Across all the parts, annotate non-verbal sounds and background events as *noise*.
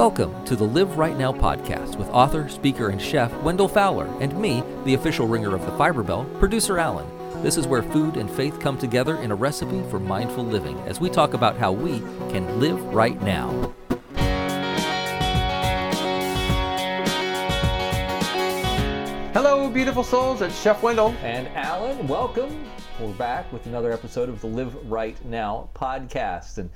Welcome to the Live Right Now podcast with author, speaker, and chef Wendell Fowler, and me, the official ringer of the Fiber Bell, producer Alan. This is where food and faith come together in a recipe for mindful living as we talk about how we can live right now. Hello, beautiful souls. It's Chef Wendell. And Alan, welcome. We're back with another episode of the Live Right Now podcast. And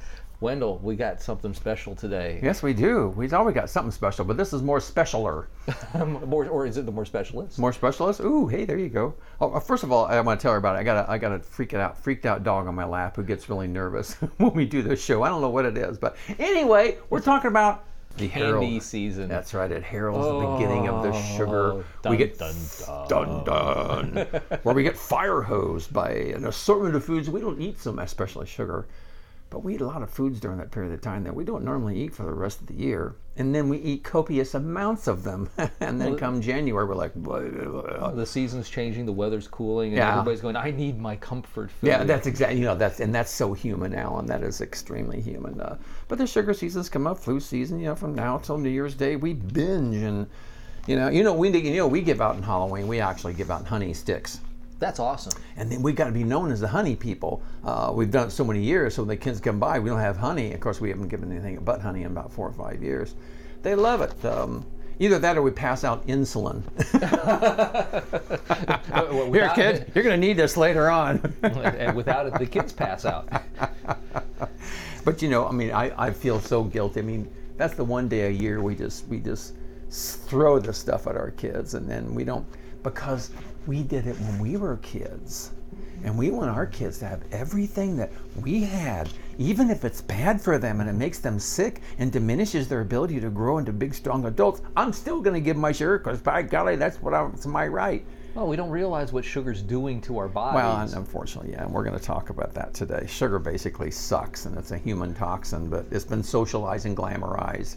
Wendell, we got something special today. Yes, we do. We've always got something special, but this is more specialer. *laughs* more, or is it the more specialist? More specialist? Ooh, hey, there you go. Oh, uh, first of all, I want to tell everybody I got a, I got a freaked out, freaked out dog on my lap who gets really nervous *laughs* when we do this show. I don't know what it is, but anyway, we're talking about the candy season. That's right. It heralds oh, the beginning of the sugar. Dun, we get dun dun dun, dun *laughs* where we get fire hosed by an assortment of foods. We don't eat some, especially sugar, but we eat a lot of foods during that period of time that we don't normally eat for the rest of the year. And then we eat copious amounts of them. *laughs* and then well, come January, we're like, blah, blah, blah. the season's changing, the weather's cooling, and yeah. everybody's going, I need my comfort food. Yeah, that's exactly, you know, that's, and that's so human, Alan. That is extremely human. Uh, but the sugar seasons come up, flu season, you know, from now till New Year's Day, we binge and, you know, you know, we, you know, we give out in Halloween, we actually give out honey sticks. That's awesome. And then we've got to be known as the honey people. Uh, we've done it so many years, so when the kids come by, we don't have honey. Of course, we haven't given anything but honey in about four or five years. They love it. Um, either that or we pass out insulin. *laughs* Here, kid, you're going to need this later on. and without it, the kids pass out. *laughs* but you know, I mean, I, I feel so guilty. I mean, that's the one day a year we just we just throw this stuff at our kids, and then we don't because we did it when we were kids. And we want our kids to have everything that we had, even if it's bad for them and it makes them sick and diminishes their ability to grow into big, strong adults. I'm still going to give my sugar because, by golly, that's what I, it's my right. Well, we don't realize what sugar's doing to our bodies. Well, unfortunately, yeah, and we're going to talk about that today. Sugar basically sucks, and it's a human toxin, but it's been socialized and glamorized.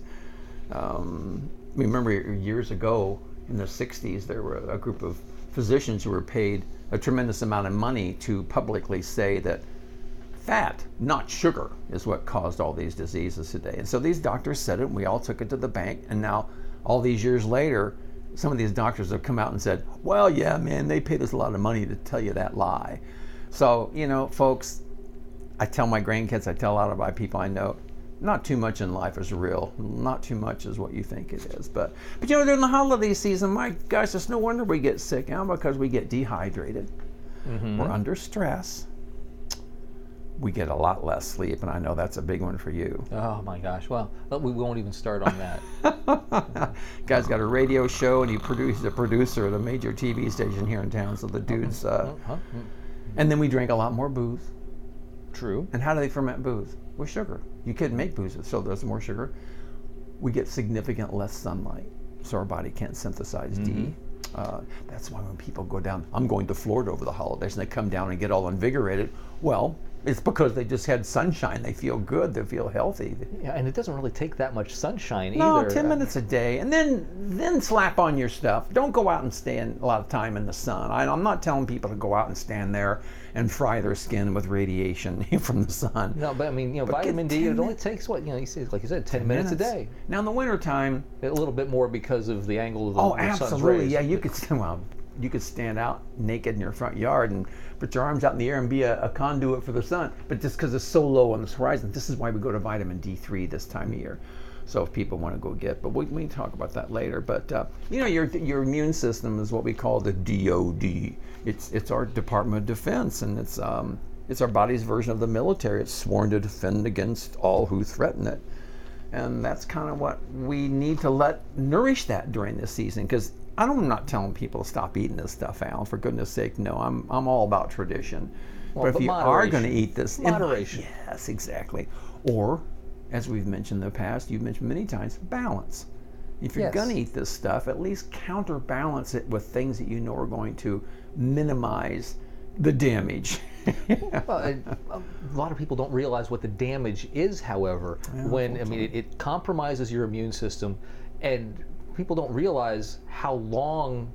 Um, remember years ago in the 60s, there were a group of physicians who were paid a tremendous amount of money to publicly say that fat, not sugar, is what caused all these diseases today. And so these doctors said it, and we all took it to the bank. And now, all these years later, some of these doctors have come out and said, well, yeah, man, they paid us a lot of money to tell you that lie. So, you know, folks, I tell my grandkids, I tell a lot of my people I know, not too much in life is real. Not too much is what you think it is. But but you know during the holiday season, my gosh, it's no wonder we get sick now because we get dehydrated. Mm-hmm. We're under stress. We get a lot less sleep, and I know that's a big one for you. Oh my gosh! Well, we won't even start on that. *laughs* Guy's got a radio show, and he produces a producer at a major TV station here in town. So the dude's, uh, uh-huh. and then we drink a lot more booze. True. And how do they ferment booze? With sugar. You can make booze, with so there's more sugar. We get significant less sunlight, so our body can't synthesize mm-hmm. D. Uh, that's why when people go down, I'm going to Florida over the holidays, and they come down and get all invigorated. Well, it's because they just had sunshine. They feel good. They feel healthy. Yeah, and it doesn't really take that much sunshine no, either. No, ten minutes a day, and then then slap on your stuff. Don't go out and stand a lot of time in the sun. I, am not telling people to go out and stand there and fry their skin with radiation *laughs* from the sun. No, but I mean, you know, but vitamin D. It only takes what you know. You see, like you said, ten, 10 minutes, minutes, a day. Now in the wintertime, a little bit more because of the angle of the, oh, the absolutely. Yeah, you could. *laughs* Well, you could stand out naked in your front yard and put your arms out in the air and be a, a conduit for the sun. But just because it's so low on the horizon, this is why we go to vitamin D3 this time of year. So if people want to go get, but we, we can talk about that later. But uh, you know, your your immune system is what we call the DoD. It's it's our Department of Defense, and it's um, it's our body's version of the military. It's sworn to defend against all who threaten it, and that's kind of what we need to let nourish that during this season because I'm not telling people to stop eating this stuff, Al. For goodness sake, no. I'm I'm all about tradition. Well, but if but you are going to eat this, moderation. In, yes, exactly. Or, as we've mentioned in the past, you've mentioned many times, balance. If you're yes. going to eat this stuff, at least counterbalance it with things that you know are going to minimize the damage. *laughs* well, um, a lot of people don't realize what the damage is. However, yeah, when I mean, it, it compromises your immune system, and people don't realize how long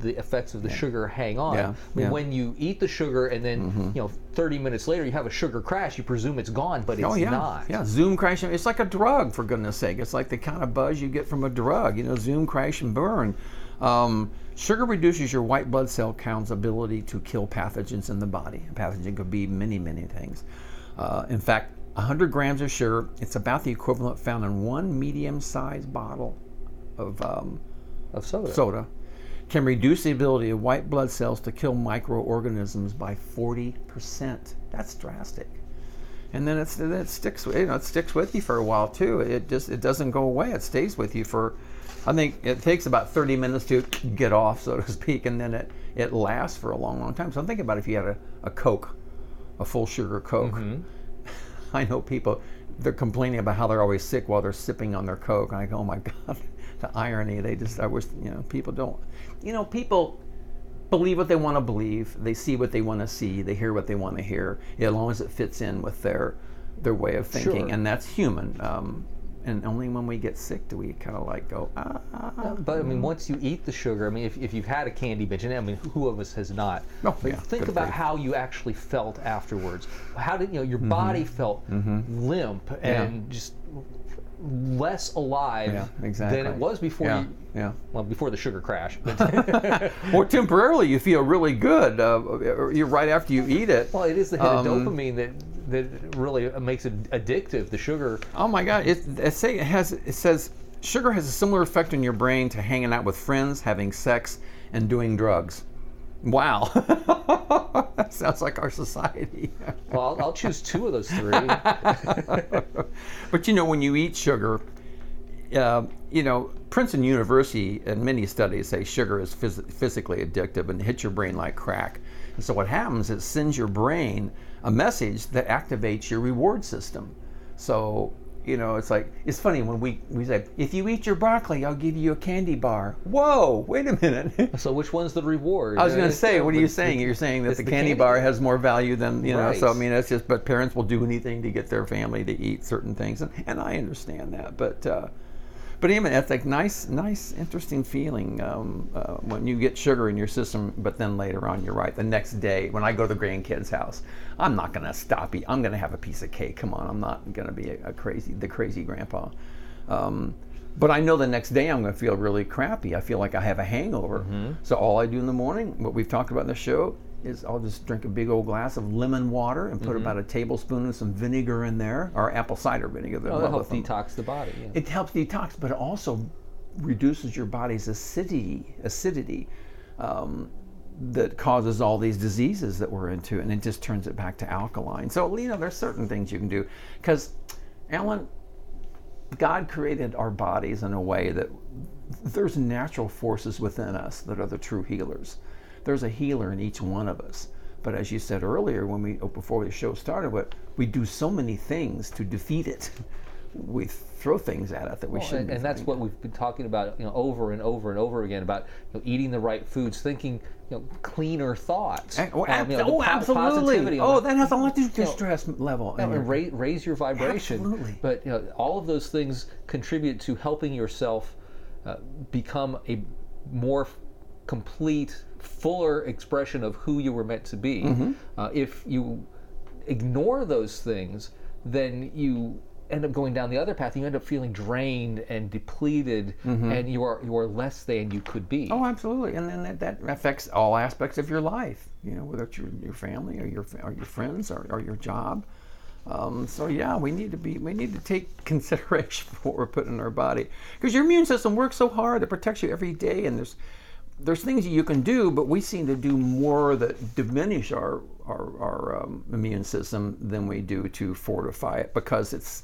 the effects of the sugar hang on. Yeah, I mean, yeah. Mm-hmm. when you eat the sugar and then you know 30 minutes later you have a sugar crash, you presume it's gone, but it's Oh yeah, not. yeah. Zoom crash. It's like a drug, for goodness sake. It's like the kind of buzz you get from a drug. You know, zoom crash and burn. Um, sugar reduces your white blood cell count's ability to kill pathogens in the body. A pathogen could be many, many things. Uh, in fact, 100 grams of sugar, it's about the equivalent found in one medium-sized bottle of um, Of soda. soda can reduce the ability of white blood cells to kill microorganisms by 40%. That's drastic. And then it's, it sticks, you know, it sticks with you for a while too. It just it doesn't go away. It stays with you for, I think it takes about 30 minutes to get off, so to speak, and then it, it lasts for a long, long time. So I'm thinking about if you had a, a Coke, a full sugar Coke. *laughs* I know people, they're complaining about how they're always sick while they're sipping on their Coke. And I go, oh my God, the irony. They just, I wish, you know, people don't, you know, people believe what they want to believe. They see what they want to see. They hear what they want to hear, as long as it fits in with their, their way of thinking. Sure. And that's human. Um, and only when we get sick do we kind of like go, ah. But I mean, once you eat the sugar, I mean, if, if you've had a candy binge, and I mean, who of us has not? Oh, but yeah, think about how you actually felt afterwards. How did you know your Mm-hmm. body felt limp and just less alive Yeah, exactly. than it was before Yeah, you. yeah. Well, before the sugar crash. *laughs* Or *laughs* temporarily you feel really good. Uh, you're right after you eat it. well, it is the hit Um, of dopamine that that really makes it addictive. The sugar. Oh my God! It, it say it has. It says sugar has a similar effect on your brain to hanging out with friends, having sex, and doing drugs. Wow, *laughs* that sounds like our society. *laughs* Well, I'll, I'll choose two of those three. *laughs* but you know, when you eat sugar, uh, you know, Princeton University and many studies say sugar is phys- physically addictive and hits your brain like crack. And so what happens is it sends your brain a message that activates your reward system. So you know, it's like it's funny when we we say, if you eat your broccoli, I'll give you a candy bar. Whoa, wait a minute. *laughs* so which one's the reward? I was going to say, what are you saying? You're saying that the candy, candy. bar has more value than you know. So I mean, that's just. But parents will do anything to get their family to eat certain things, and, and I understand that. But uh, but even that's like nice, nice, interesting feeling um, uh, when you get sugar in your system. But then later on, you're right. The next day, when I go to the grandkids' house, I'm not going to stop eat. I'm going to have a piece of cake. Come on, I'm not going to be a, a crazy, the crazy grandpa. Um, but I know the next day I'm going to feel really crappy. I feel like I have a hangover. So all I do in the morning, what we've talked about in the show, is I'll just drink a big old glass of lemon water and put about a tablespoon of some vinegar in there, or apple cider vinegar. Oh, that helps detox the body. yeah. It helps detox, but it also reduces your body's acidity, acidity um, that causes all these diseases that we're into, and it just turns it back to alkaline. So you know, there's certain things you can do because, Alan, God created our bodies in a way that there's natural forces within us that are the true healers. There's a healer in each one of us. But as you said earlier, when we oh, before the show started, what we do so many things to defeat it. *laughs* We throw things at it that we Well, shouldn't. and, and that's what we've been talking about, you know, over and over and over again about you know, eating the right foods, thinking, you know, cleaner thoughts. Eh, Oh, um, you know, oh, po- absolutely. Oh, that has a lot to do with your stress level. And and raise, raise your vibration. Absolutely. But you know, all of those things contribute to helping yourself uh, become a more complete, fuller expression of who you were meant to be. Mm-hmm. Uh, if you ignore those things, then you end up going down the other path. You end up feeling drained and depleted, and you are you are less than you could be. Mm-hmm. Oh, absolutely, and then that, that affects all aspects of your life. You know, whether it's your, your family or your or your friends or, or your job. Um, so yeah, we need to be we need to take *laughs* consideration for what we're putting in our body because your immune system works so hard it protects you every day, and there's there's things that you can do, but we seem to do more that diminish our our, our um, immune system than we do to fortify it because it's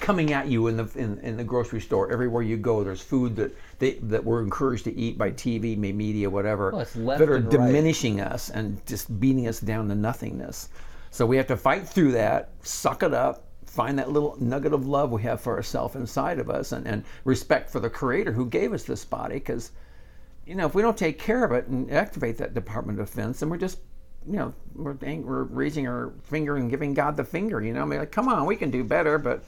coming at you in the in, in the grocery store everywhere you go. There's food that they that we're encouraged to eat by TV, media, whatever, Well, that are and right. diminishing us and just beating us down to nothingness. So we have to fight through that, suck it up, find that little nugget of love we have for ourselves inside of us, and, and respect for the Creator who gave us this body. Because you know, if we don't take care of it and activate that Department of Defense, then we're just, you know, we're, we're raising our finger and giving God the finger. You know, I mean, like, come on, we can do better. But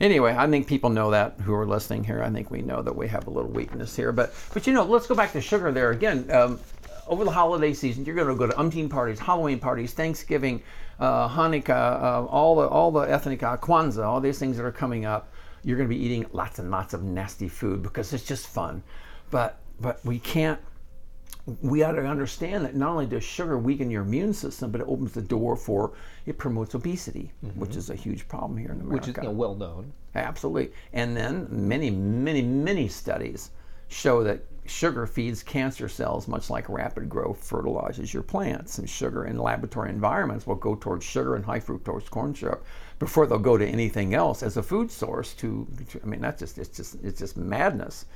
anyway, I think people know that who are listening here. I think we know that we have a little weakness here. But but you know, let's go back to sugar there again. Um, over the holiday season, you're going to go to umpteen parties, Halloween parties, Thanksgiving, uh, Hanukkah, uh, all the all the ethnic uh, Kwanzaa, all these things that are coming up. You're going to be eating lots and lots of nasty food because it's just fun. But but we can't we ought to understand that not only does sugar weaken your immune system, but it opens the door for it promotes obesity, mm-hmm. which is a huge problem here in America. Which is you know, well known. Absolutely. And then many, many, many studies show that sugar feeds cancer cells much like rapid growth fertilizes your plants. And sugar in laboratory environments will go towards sugar and high fructose corn syrup before they'll go to anything else as a food source. To, to I mean, that's just it's just it's just madness.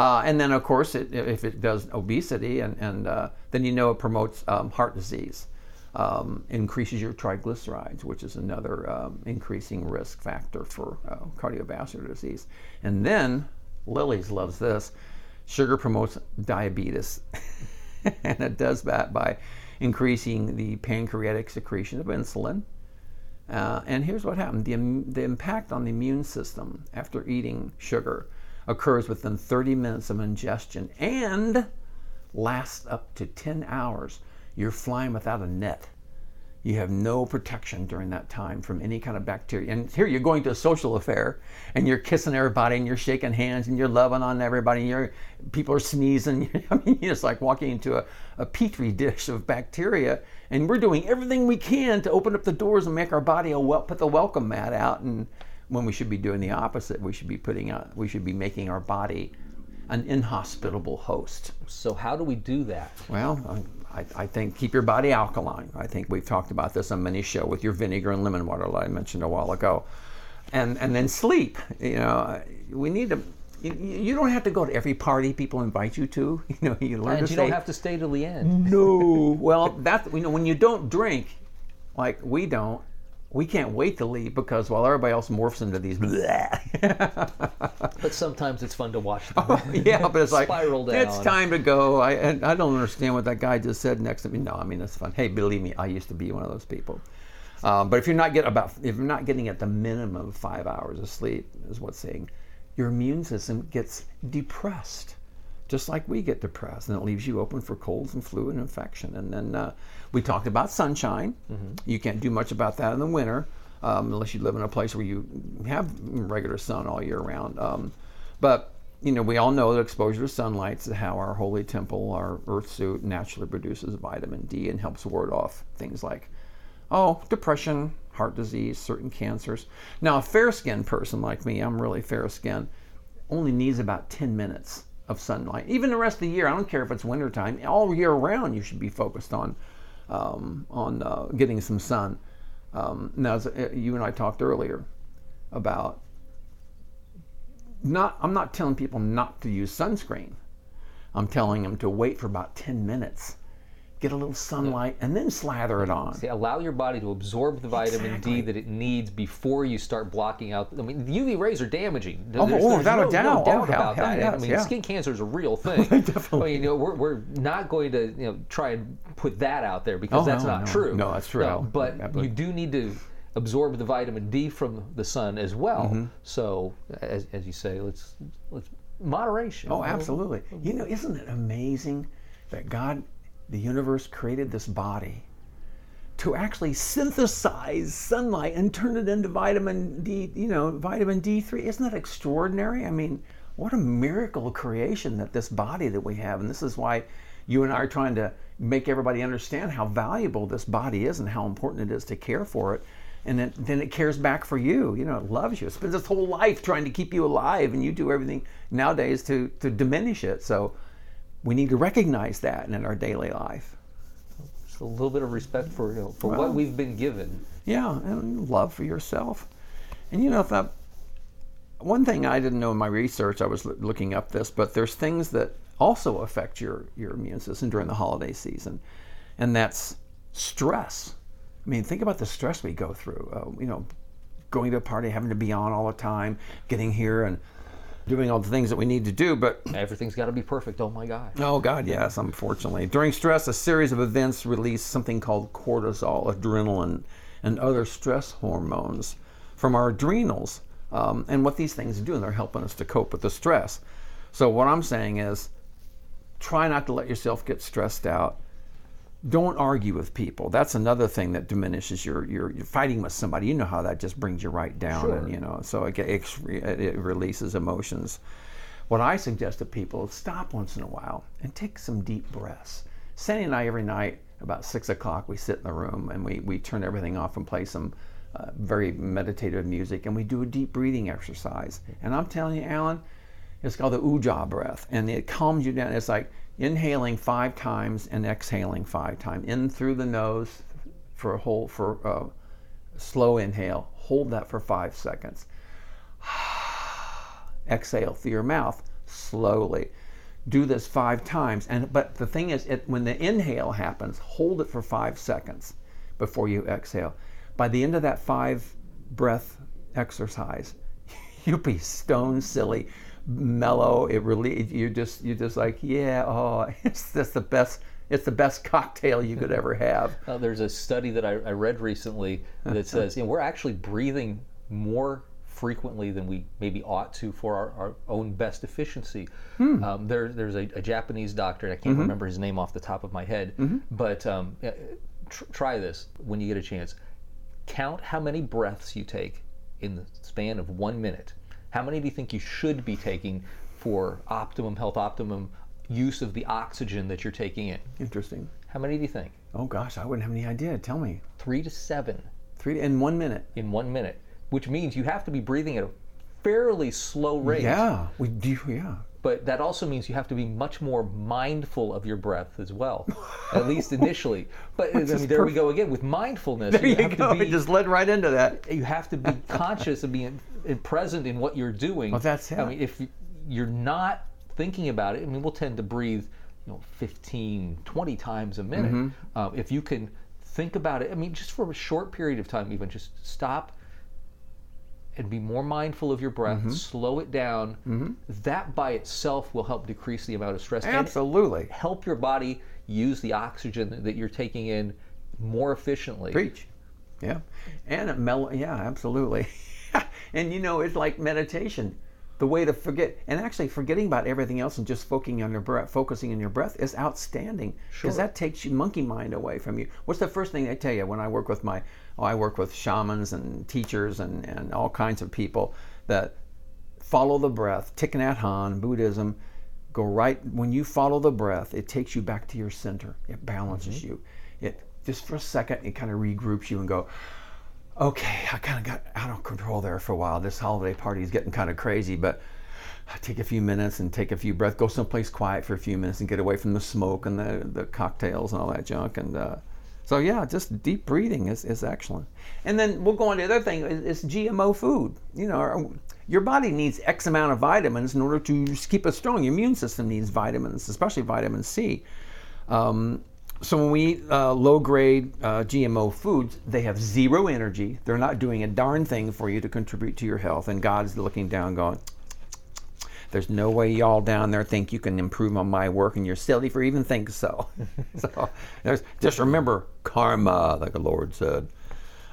Uh, and then, of course, it, if it does obesity, and, and uh, then you know it promotes um, heart disease, um, increases your triglycerides, which is another um, increasing risk factor for uh, cardiovascular disease. And then, Lily's loves this sugar promotes diabetes. *laughs* and it does that by increasing the pancreatic secretion of insulin. Uh, and here's what happened the, the impact on the immune system after eating sugar occurs within 30 minutes of ingestion and lasts up to 10 hours. You're flying without a net. You have no protection during that time from any kind of bacteria. And here you're going to a social affair and you're kissing everybody and you're shaking hands and you're loving on everybody and you're, people are sneezing. *laughs* I mean, it's like walking into a, a petri dish of bacteria. And we're doing everything we can to open up the doors and make our body a well, put the welcome mat out and when we should be doing the opposite. We should be putting out, we should be making our body an inhospitable host. So how do we do that? Well, um, I, I, think keep your body alkaline. I think we've talked about this on many show with your vinegar and lemon water, like I mentioned a while ago, and and then sleep. You know, we need to. You, you don't have to go to every party people invite you to. *laughs* You know, you learn and to. you don't have to stay till the end. No. *laughs* well, that you know when you don't drink, like we don't, we can't wait to leave because while everybody else morphs into these but sometimes it's fun to watch them. *laughs* Oh, yeah but it's like spiral down. it's time to go. I, I don't understand what that guy just said next to me. No i mean it's fun. Hey believe me i used to be one of those people. Um, but if you're not getting about if you're not getting at the minimum of five hours of sleep is what's saying your immune system gets depressed just like we get depressed, and it leaves you open for colds and flu and infection. And then uh, we talked about sunshine. Mm-hmm. You can't do much about that in the winter um, unless you live in a place where you have regular sun all year round. Um, but you know, we all know that exposure to sunlight is how our holy temple, our earth suit, naturally produces vitamin D and helps ward off things like, oh, depression, heart disease, certain cancers. Now, a fair skinned person like me, I'm really fair skinned, only needs about 10 minutes of sunlight. Even the rest of the year, I don't care if it's wintertime, all year round you should be focused on um, on uh, getting some sun. Um, now, uh, you and I talked earlier about not. I'm not telling people not to use sunscreen. I'm telling them to wait for about 10 minutes get a little sunlight, and then slather it on. See, allow your body to absorb the vitamin exactly. D that it needs before you start blocking out. I mean, the UV rays are damaging. Oh, there's, oh, there's without no, a doubt, no doubt oh, about hell, that. Yes, I mean, yeah. skin cancer is a real *laughs* thing. Definitely. I mean, you know, we're, we're not going to you know try and put that out there because oh, that's no, not no. true. No, that's true. But you do need to absorb the vitamin D from the sun as well. Mm-hmm. So, as, as you say, let's let's moderation. Oh, absolutely. You know, isn't it amazing that God the universe created this body to actually synthesize sunlight and turn it into vitamin D, you know, vitamin D3. Isn't that extraordinary? I mean, what a miracle creation that this body that we have. And this is why you and I are trying to make everybody understand how valuable this body is and how important it is to care for it. And it, then it cares back for you. You know, it loves you. It spends its whole life trying to keep you alive, and you do everything nowadays to, to diminish it. So we need to recognize that in our daily life. Just a little bit of respect for you know, for well, what we've been given. Yeah, and love for yourself. And you know, if one thing I didn't know in my research, I was looking up this, but there's things that also affect your your immune system during the holiday season, and that's stress. I mean, think about the stress we go through. Uh, you know, going to a party, having to be on all the time, getting here and doing all the things that we need to do, but everything's got to be perfect. Oh my God. Oh God, yes. Unfortunately, during stress, a series of events release something called cortisol, adrenaline, and other stress hormones from our adrenals, um, and what these things do, and they're helping us to cope with the stress. So what I'm saying is, try not to let yourself get stressed out. Don't argue with people. That's another thing that diminishes your your you're fighting with somebody. You know how that just brings you right down, Sure. and you know so it, it, it releases emotions. What I suggest to people is stop once in a while and take some deep breaths. Sandy and I every night about six o'clock we sit in the room and we we turn everything off and play some uh, very meditative music and we do a deep breathing exercise. And I'm telling you, Alan, it's called the Ujjayi breath, and it calms you down. It's like inhaling five times and exhaling five times. In through the nose for a whole for uh, slow inhale. Hold that for five seconds. *sighs* Exhale through your mouth slowly. Do this five times, and but the thing is, it, when the inhale happens, hold it for five seconds before you exhale. By the end of that five breath exercise, *laughs* you'll be stone silly, mellow. It really you're just you're just like yeah oh *laughs* it's just the best it's the best cocktail you could ever have. *laughs* Uh, there's a study that I, I read recently that *laughs* says you know, we're actually breathing more frequently than we maybe ought to for our, our own best efficiency. Um, there, there's a, a Japanese doctor, and I can't remember his name off the top of my head, but um, tr- try this when you get a chance. Count how many breaths you take in the span of one minute. How many do you think you should be taking for optimum health, optimum use of the oxygen that you're taking in? Interesting. How many do you think? Oh gosh, I wouldn't have any idea. Tell me. Three to seven Three to, in one minute. in one minute, which means you have to be breathing at a fairly slow rate. Yeah, we do. Yeah. But that also means you have to be much more mindful of your breath as well, at least initially. But I mean, there we go again with mindfulness. There you, have go. to be it just led right into that. you have to be conscious of being present in what you're doing. Well, that's I mean, if you're not thinking about it, I mean, we'll tend to breathe, you know, 15, 20 times a minute. Mm-hmm. Um, if you can think about it, I mean, just for a short period of time, even just stop and be more mindful of your breath, Mm-hmm. slow it down. That by itself will help decrease the amount of stress Absolutely. help your body use the oxygen that you're taking in more efficiently. Preach. Yeah. And it mel- yeah, absolutely. *laughs* and you know, it's like meditation. The way to forget, and actually forgetting about everything else and just focusing on your breath, focusing on your breath is outstanding because Sure. that takes you monkey mind away from you. What's the first thing i tell you when I work with my, oh, I work with shamans and teachers and, and all kinds of people that follow the breath, Thich Nhat Hanh, Buddhism, go right when you follow the breath, it takes you back to your center. It balances mm-hmm. you. It just for a second, it kind of regroups you and go, okay, I kind of got out of control there for a while. This holiday party is getting kind of crazy, but I take a few minutes and take a few breaths, go someplace quiet for a few minutes and get away from the smoke and the, the cocktails and all that junk. And uh, so, yeah, just deep breathing is, is excellent. And then we'll go on to the other thing is GMO food. You know, our- your body needs X amount of vitamins in order to keep us strong. Your immune system needs vitamins, especially vitamin C. Um, so when we eat uh, low-grade uh, GMO foods, they have zero energy. They're not doing a darn thing for you to contribute to your health, and God's looking down, going, "There's no way y'all down there think you can improve on my work, and you're silly for even think so." *laughs* so there's, just remember karma, like the Lord said.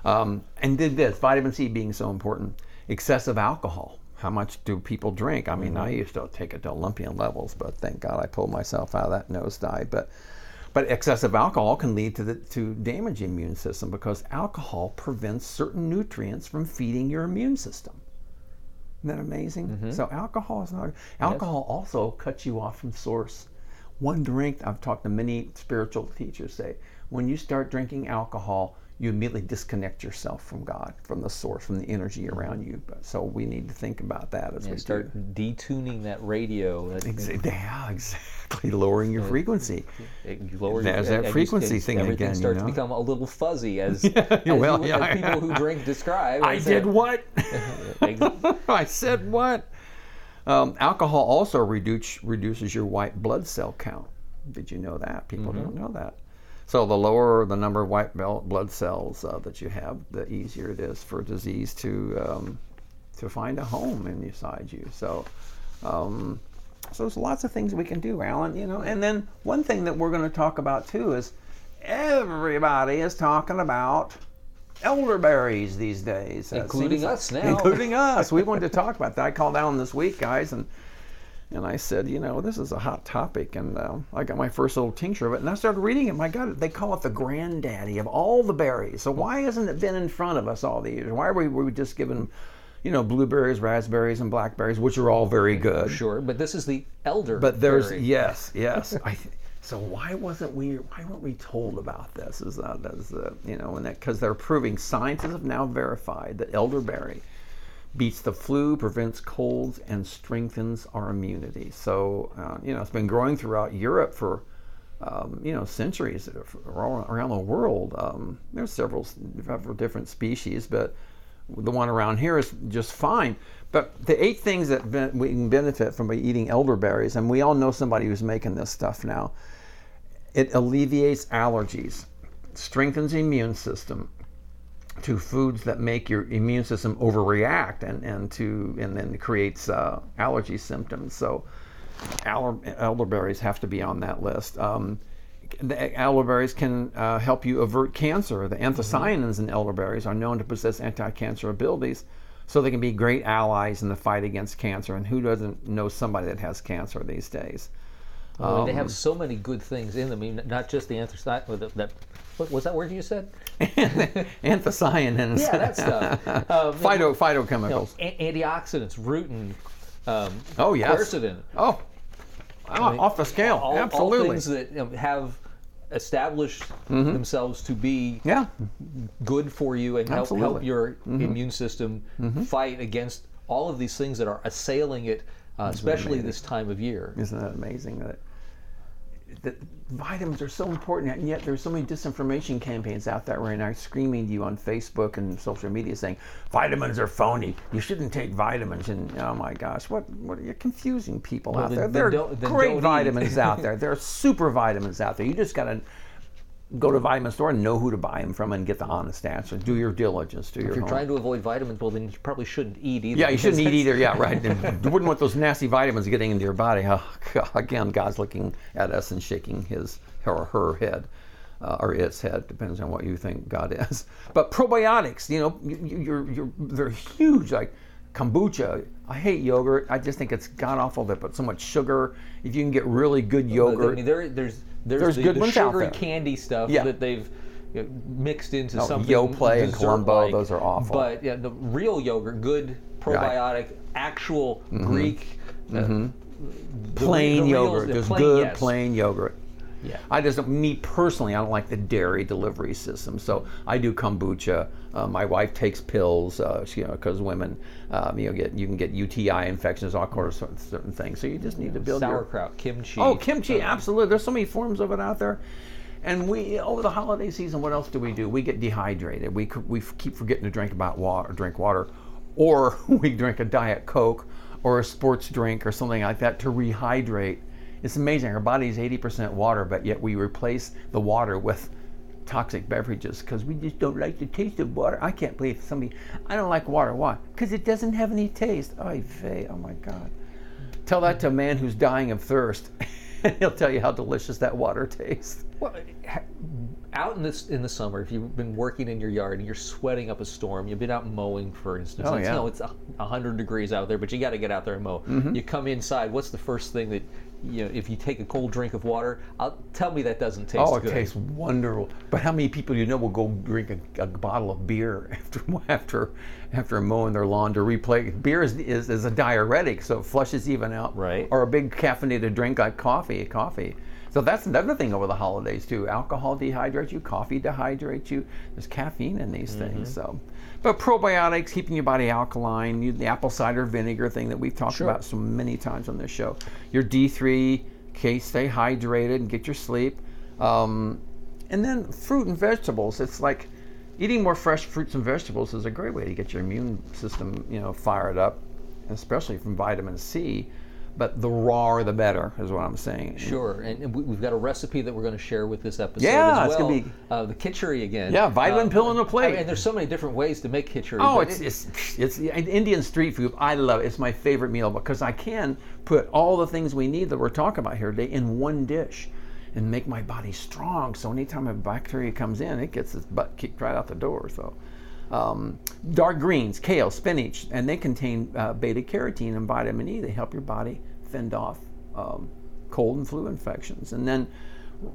Um, and did this vitamin C being so important, excessive alcohol. How much do people drink? I mean, I used to take it to Olympian levels, but thank God I pulled myself out of that nosedive. But but excessive alcohol can lead to the, to damage the immune system because alcohol prevents certain nutrients from feeding your immune system. Isn't that amazing? Mm-hmm. So alcohol is not. Alcohol also cuts you off from source. One drink. I've talked to many spiritual teachers say when you start drinking alcohol, you immediately disconnect yourself from God, from the source, from the energy around you. So we need to think about that as we start do. detuning that radio. That, Yeah, exactly. Lowering your frequency. it- you lower There's your- that frequency thing everything again, you starts know? to become a little fuzzy as, as, well, you- yeah, as people who drink describe. I did what? *laughs* *laughs* I said what? Um, alcohol also reduce, reduces your white blood cell count. Did you know that? People don't know that. So the lower the number of white blood cells uh, that you have, the easier it is for disease to um, to find a home inside you. So. Um, so there's lots of things we can do, Alan. You know, and then one thing that we're going to talk about too is everybody is talking about elderberries these days, uh, Including seems- us now. Including us. We wanted to talk about that. I called Alan this week, guys, and and I said, you know, this is a hot topic, and uh, I got my first little tincture of it, and I started reading it. My God, they call it the granddaddy of all the berries. So why hasn't it been in front of us all these years? Why are we, were we just given, you know, blueberries, raspberries, and blackberries, which are all very good? Sure, but this is the elder. But there's berry. yes, *laughs* yes. I, so why wasn't we? Why weren't we told about this? Is that as uh, you know, and that because they're proving scientists have now verified that elderberry beats the flu, prevents colds, and strengthens our immunity. So uh, you know, it's been growing throughout Europe for. Um, you know, centuries around the world. Um, there's several, several different species, but the one around here is just fine. But the eight things that we can benefit from by eating elderberries, and we all know somebody who's making this stuff now. It alleviates allergies, strengthens the immune system to foods that make your immune system overreact, and, and to and then creates uh, allergy symptoms. So, elderberries have to be on that list. Um, the elderberries can uh, help you avert cancer. The anthocyanins in elderberries are known to possess anti-cancer abilities, so they can be great allies in the fight against cancer. And who doesn't know somebody that has cancer these days? Well, they Um, have so many good things in them. I mean, not just the anthracite. That, that what was that word you said? *laughs* Anthocyanins. Yeah, that stuff. *laughs* Um, Phyto, you know, phytochemicals. a- antioxidants, rutin, um, oh yes. quercetin. Oh, oh, off the scale. All, all Absolutely. things that you know, have established themselves to be yeah. good for you and help, help Absolutely. Mm-hmm. your immune system fight against all of these things that are assailing it, uh, especially this time of year. Isn't that amazing that that vitamins are so important, and yet there's so many disinformation campaigns out there right now screaming to you on Facebook and social media saying vitamins are phony. You shouldn't take vitamins. And oh my gosh, what what are you confusing people out then- there? There are great vitamins out there. There are super vitamins out there. You just gotta go to a vitamin store and know who to buy them from and get the honest answer. Do your diligence. Do your If you're homework. trying to avoid vitamins, well, then you probably shouldn't eat either. Yeah, you shouldn't eat *laughs* either. Yeah, right. you wouldn't want those nasty vitamins getting into your body. Oh, God. Again, God's looking at us and shaking his or her head. Uh, or its head, depends on what you think God is. But probiotics, you know, you, you- you're, you're, they're huge. Like kombucha, I hate yogurt. I just think it's god awful. They put so much sugar. If you can get really good I yogurt, mean, there, there's there's, There's the, good the ones out there. candy stuff Yeah. that they've you know, mixed into Oh, something. Yoplait and. Colombo, those are awful. But yeah, the real yogurt, good probiotic, actual Greek. uh, the Mm-hmm. plain the real- yogurt, the just plain- good yes. plain yogurt. Yeah. I just me personally, I don't like the dairy delivery system. So I do kombucha. Uh, my wife takes pills, uh, she, you know, because women, um, you know, get you can get UTI infections, all sorts of certain things. So you just need to build your sauerkraut, kimchi. Oh, kimchi, uh, absolutely. There's so many forms of it out there. And we over the holiday season, what else do we do? We get dehydrated. We we keep forgetting to drink about water, drink water, or *laughs* we drink a diet coke or a sports drink or something like that to rehydrate. It's amazing. Our body is 80% water, but yet we replace the water with toxic beverages because we just don't like the taste of water. I can't believe somebody. I don't like water. Why? Because it doesn't have any taste. Oy vey. Oh my God. Tell that to a man who's dying of thirst. and *laughs* He'll tell you how delicious that water tastes. Well, out in this in the summer, if you've been working in your yard and you're sweating up a storm, you've been out mowing, for instance. Oh, it's, yeah. Know, it's a hundred degrees out there, but you got to get out there and mow. Mm-hmm. You come inside. What's the first thing that you know? If you take a cold drink of water, I'll tell me that doesn't taste good. Oh, it good. tastes wonderful. But how many people you know will go drink a, a bottle of beer *laughs* after after after mowing their lawn to replay? Beer is, is, is a diuretic, so it flushes even out. Right. Or a big caffeinated drink like coffee. Coffee. So that's another thing over the holidays too. Alcohol dehydrates you. Coffee dehydrates you. There's caffeine in these Mm-hmm. things. So, but probiotics, keeping your body alkaline. You, the apple cider vinegar thing that we've talked Sure. about so many times on this show. Your D3, okay, stay hydrated and get your sleep. Um, and then fruit and vegetables. It's like eating more fresh fruits and vegetables is a great way to get your immune system, you know, fired up, especially from vitamin C. But the raw the better, is what I'm saying. Sure, and and we- we've got a recipe that we're going to share with this episode Yeah, as it's gonna be- uh, the kitchery again. Yeah, vitamin pill on a plate. I mean, and there's so many different ways to make kitchery. Oh, but it's, it's it's Indian street food. I love it. It's my favorite meal because I can put all the things we need that we're talking about here today in one dish. and make my body strong. So anytime a bacteria comes in, it gets its butt kicked right out the door. So. Um, dark greens, kale, spinach, and they contain uh, beta carotene and vitamin E. They help your body fend off um, cold and flu infections. And then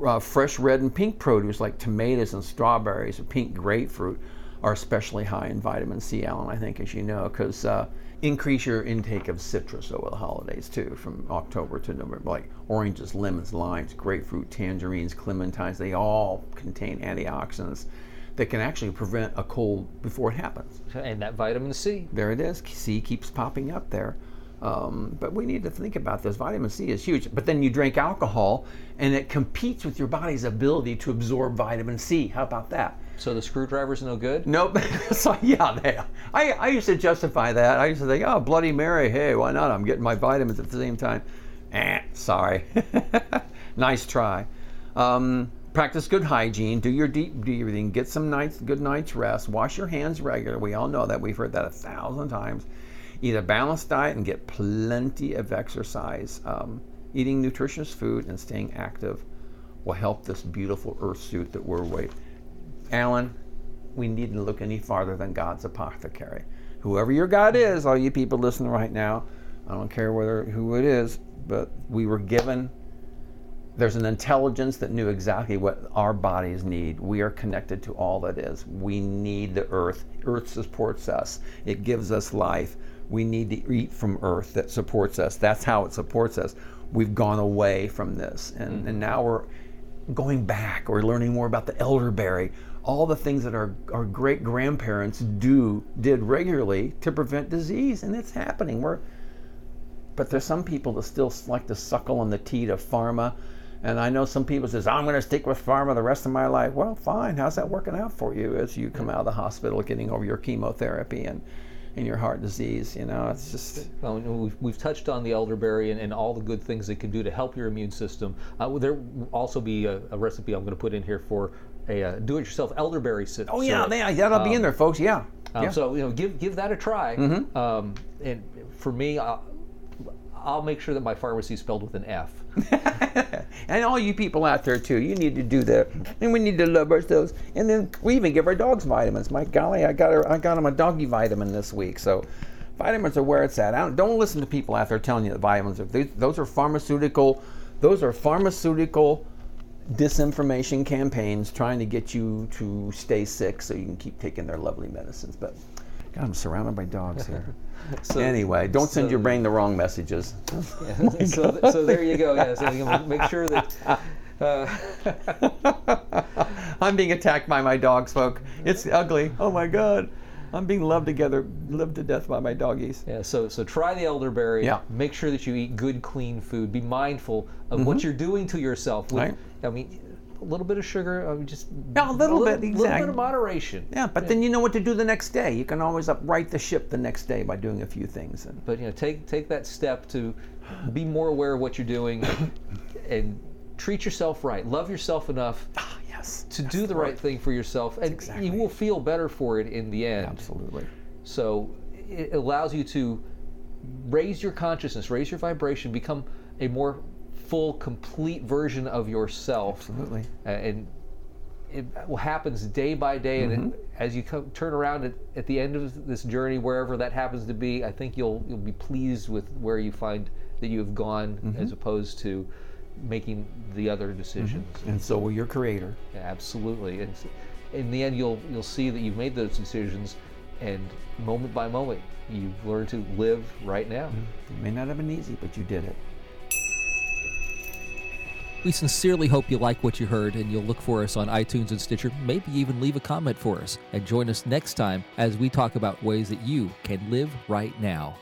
uh, fresh red and pink produce like tomatoes and strawberries or pink grapefruit are especially high in vitamin C, Alan, I think, as you know, because uh, increase your intake of citrus over the holidays too, from October to November, like oranges, lemons, limes, grapefruit, tangerines, clementines, they all contain antioxidants that can actually prevent a cold before it happens. And that vitamin C. There it is. C keeps popping up there. Um, but we need to think about this. Vitamin C is huge. But then you drink alcohol, and it competes with your body's ability to absorb vitamin C. How about that? So the screwdriver's no good? Nope. *laughs* so yeah, they, I, I used to justify that. I used to think, oh, Bloody Mary, hey, why not? I'm getting my vitamins at the same time. Eh, sorry. *laughs* nice try. Um, practice good hygiene. Do your deep breathing. Get some nights, good night's rest. Wash your hands regularly. We all know that. We've heard that a thousand times. Eat a balanced diet and get plenty of exercise. Um, eating nutritious food and staying active will help this beautiful earth suit that we're waiting. Alan, we needn't look any farther than God's apothecary. Whoever your God is, all you people listening right now, I don't care whether who it is, but we were given there's an intelligence that knew exactly what our bodies need. We are connected to all that is. We need the earth. Earth supports us. It gives us life. We need to eat from earth that supports us. That's how it supports us. We've gone away from this. And, mm-hmm. and now we're going back. We're learning more about the elderberry. All the things that our, our great grandparents do did regularly to prevent disease. And it's happening. We're but there's some people that still like to suckle on the teat of pharma and I know some people says, I'm going to stick with pharma the rest of my life. Well, fine. How's that working out for you as you come out of the hospital getting over your chemotherapy and, and your heart disease? You know, it's just. Well, we've, we've touched on the elderberry and, and all the good things it can do to help your immune system. Uh, there will also be a, a, recipe I'm going to put in here for a uh, do-it-yourself elderberry syrup. Oh yeah, they, that'll um, be in um, there, folks. Yeah. Um, yeah. So you know, give give that a try. Mm-hmm. Um, and for me, I'll, I'll make sure that my pharmacy is spelled with an F. *laughs* and all you people out there too, you need to do that. And we need to love ourselves. And then we even give our dogs vitamins. My golly, I got her, I got him a doggy vitamin this week. So vitamins are where it's at. Don't, don't, listen to people out there telling you that vitamins are. those are pharmaceutical. Those are pharmaceutical disinformation campaigns trying to get you to stay sick so you can keep taking their lovely medicines. But God, I'm surrounded by dogs here. *laughs* so, anyway, don't send your brain the wrong messages. *laughs* Yeah, *laughs* oh so, so, there you go. Yeah, so you make sure that. Uh, I'm being attacked by my dogs, folk. It's ugly. Oh my God. I'm being loved together, loved to death by my doggies. Yeah, so so try the elderberry. Yeah. Make sure that you eat good, clean food. Be mindful of mm-hmm. what you're doing to yourself. With, right. I mean, a little bit of sugar, I just yeah, a little, a little bit, exactly. little bit of moderation. Yeah, but yeah. then you know what to do the next day. You can always upright the ship the next day by doing a few things. And, but you know, take take that step to be more aware of what you're doing, *coughs* and treat yourself right. Love yourself enough. Ah, yes, to do the right thing for yourself, and exactly. you will feel better for it in the end. Absolutely. So it allows you to raise your consciousness, raise your vibration, become a more full, complete version of yourself. Absolutely. and it happens day by day, mm-hmm. and it, mm-hmm. as you come, turn around at, at the end of this journey, wherever that happens to be, I think you'll you'll be pleased with where you find that you have gone, mm-hmm. as opposed to making the other decisions. Mm-hmm. And so will your Creator. Yeah, absolutely. And in the end, you'll you'll see that you've made those decisions, and moment by moment, you've learned to live right now. Mm-hmm. It may not have been easy, but you did it. We sincerely hope you like what you heard and you'll look for us on iTunes and Stitcher, maybe even leave a comment for us. And join us next time as we talk about ways that you can live right now.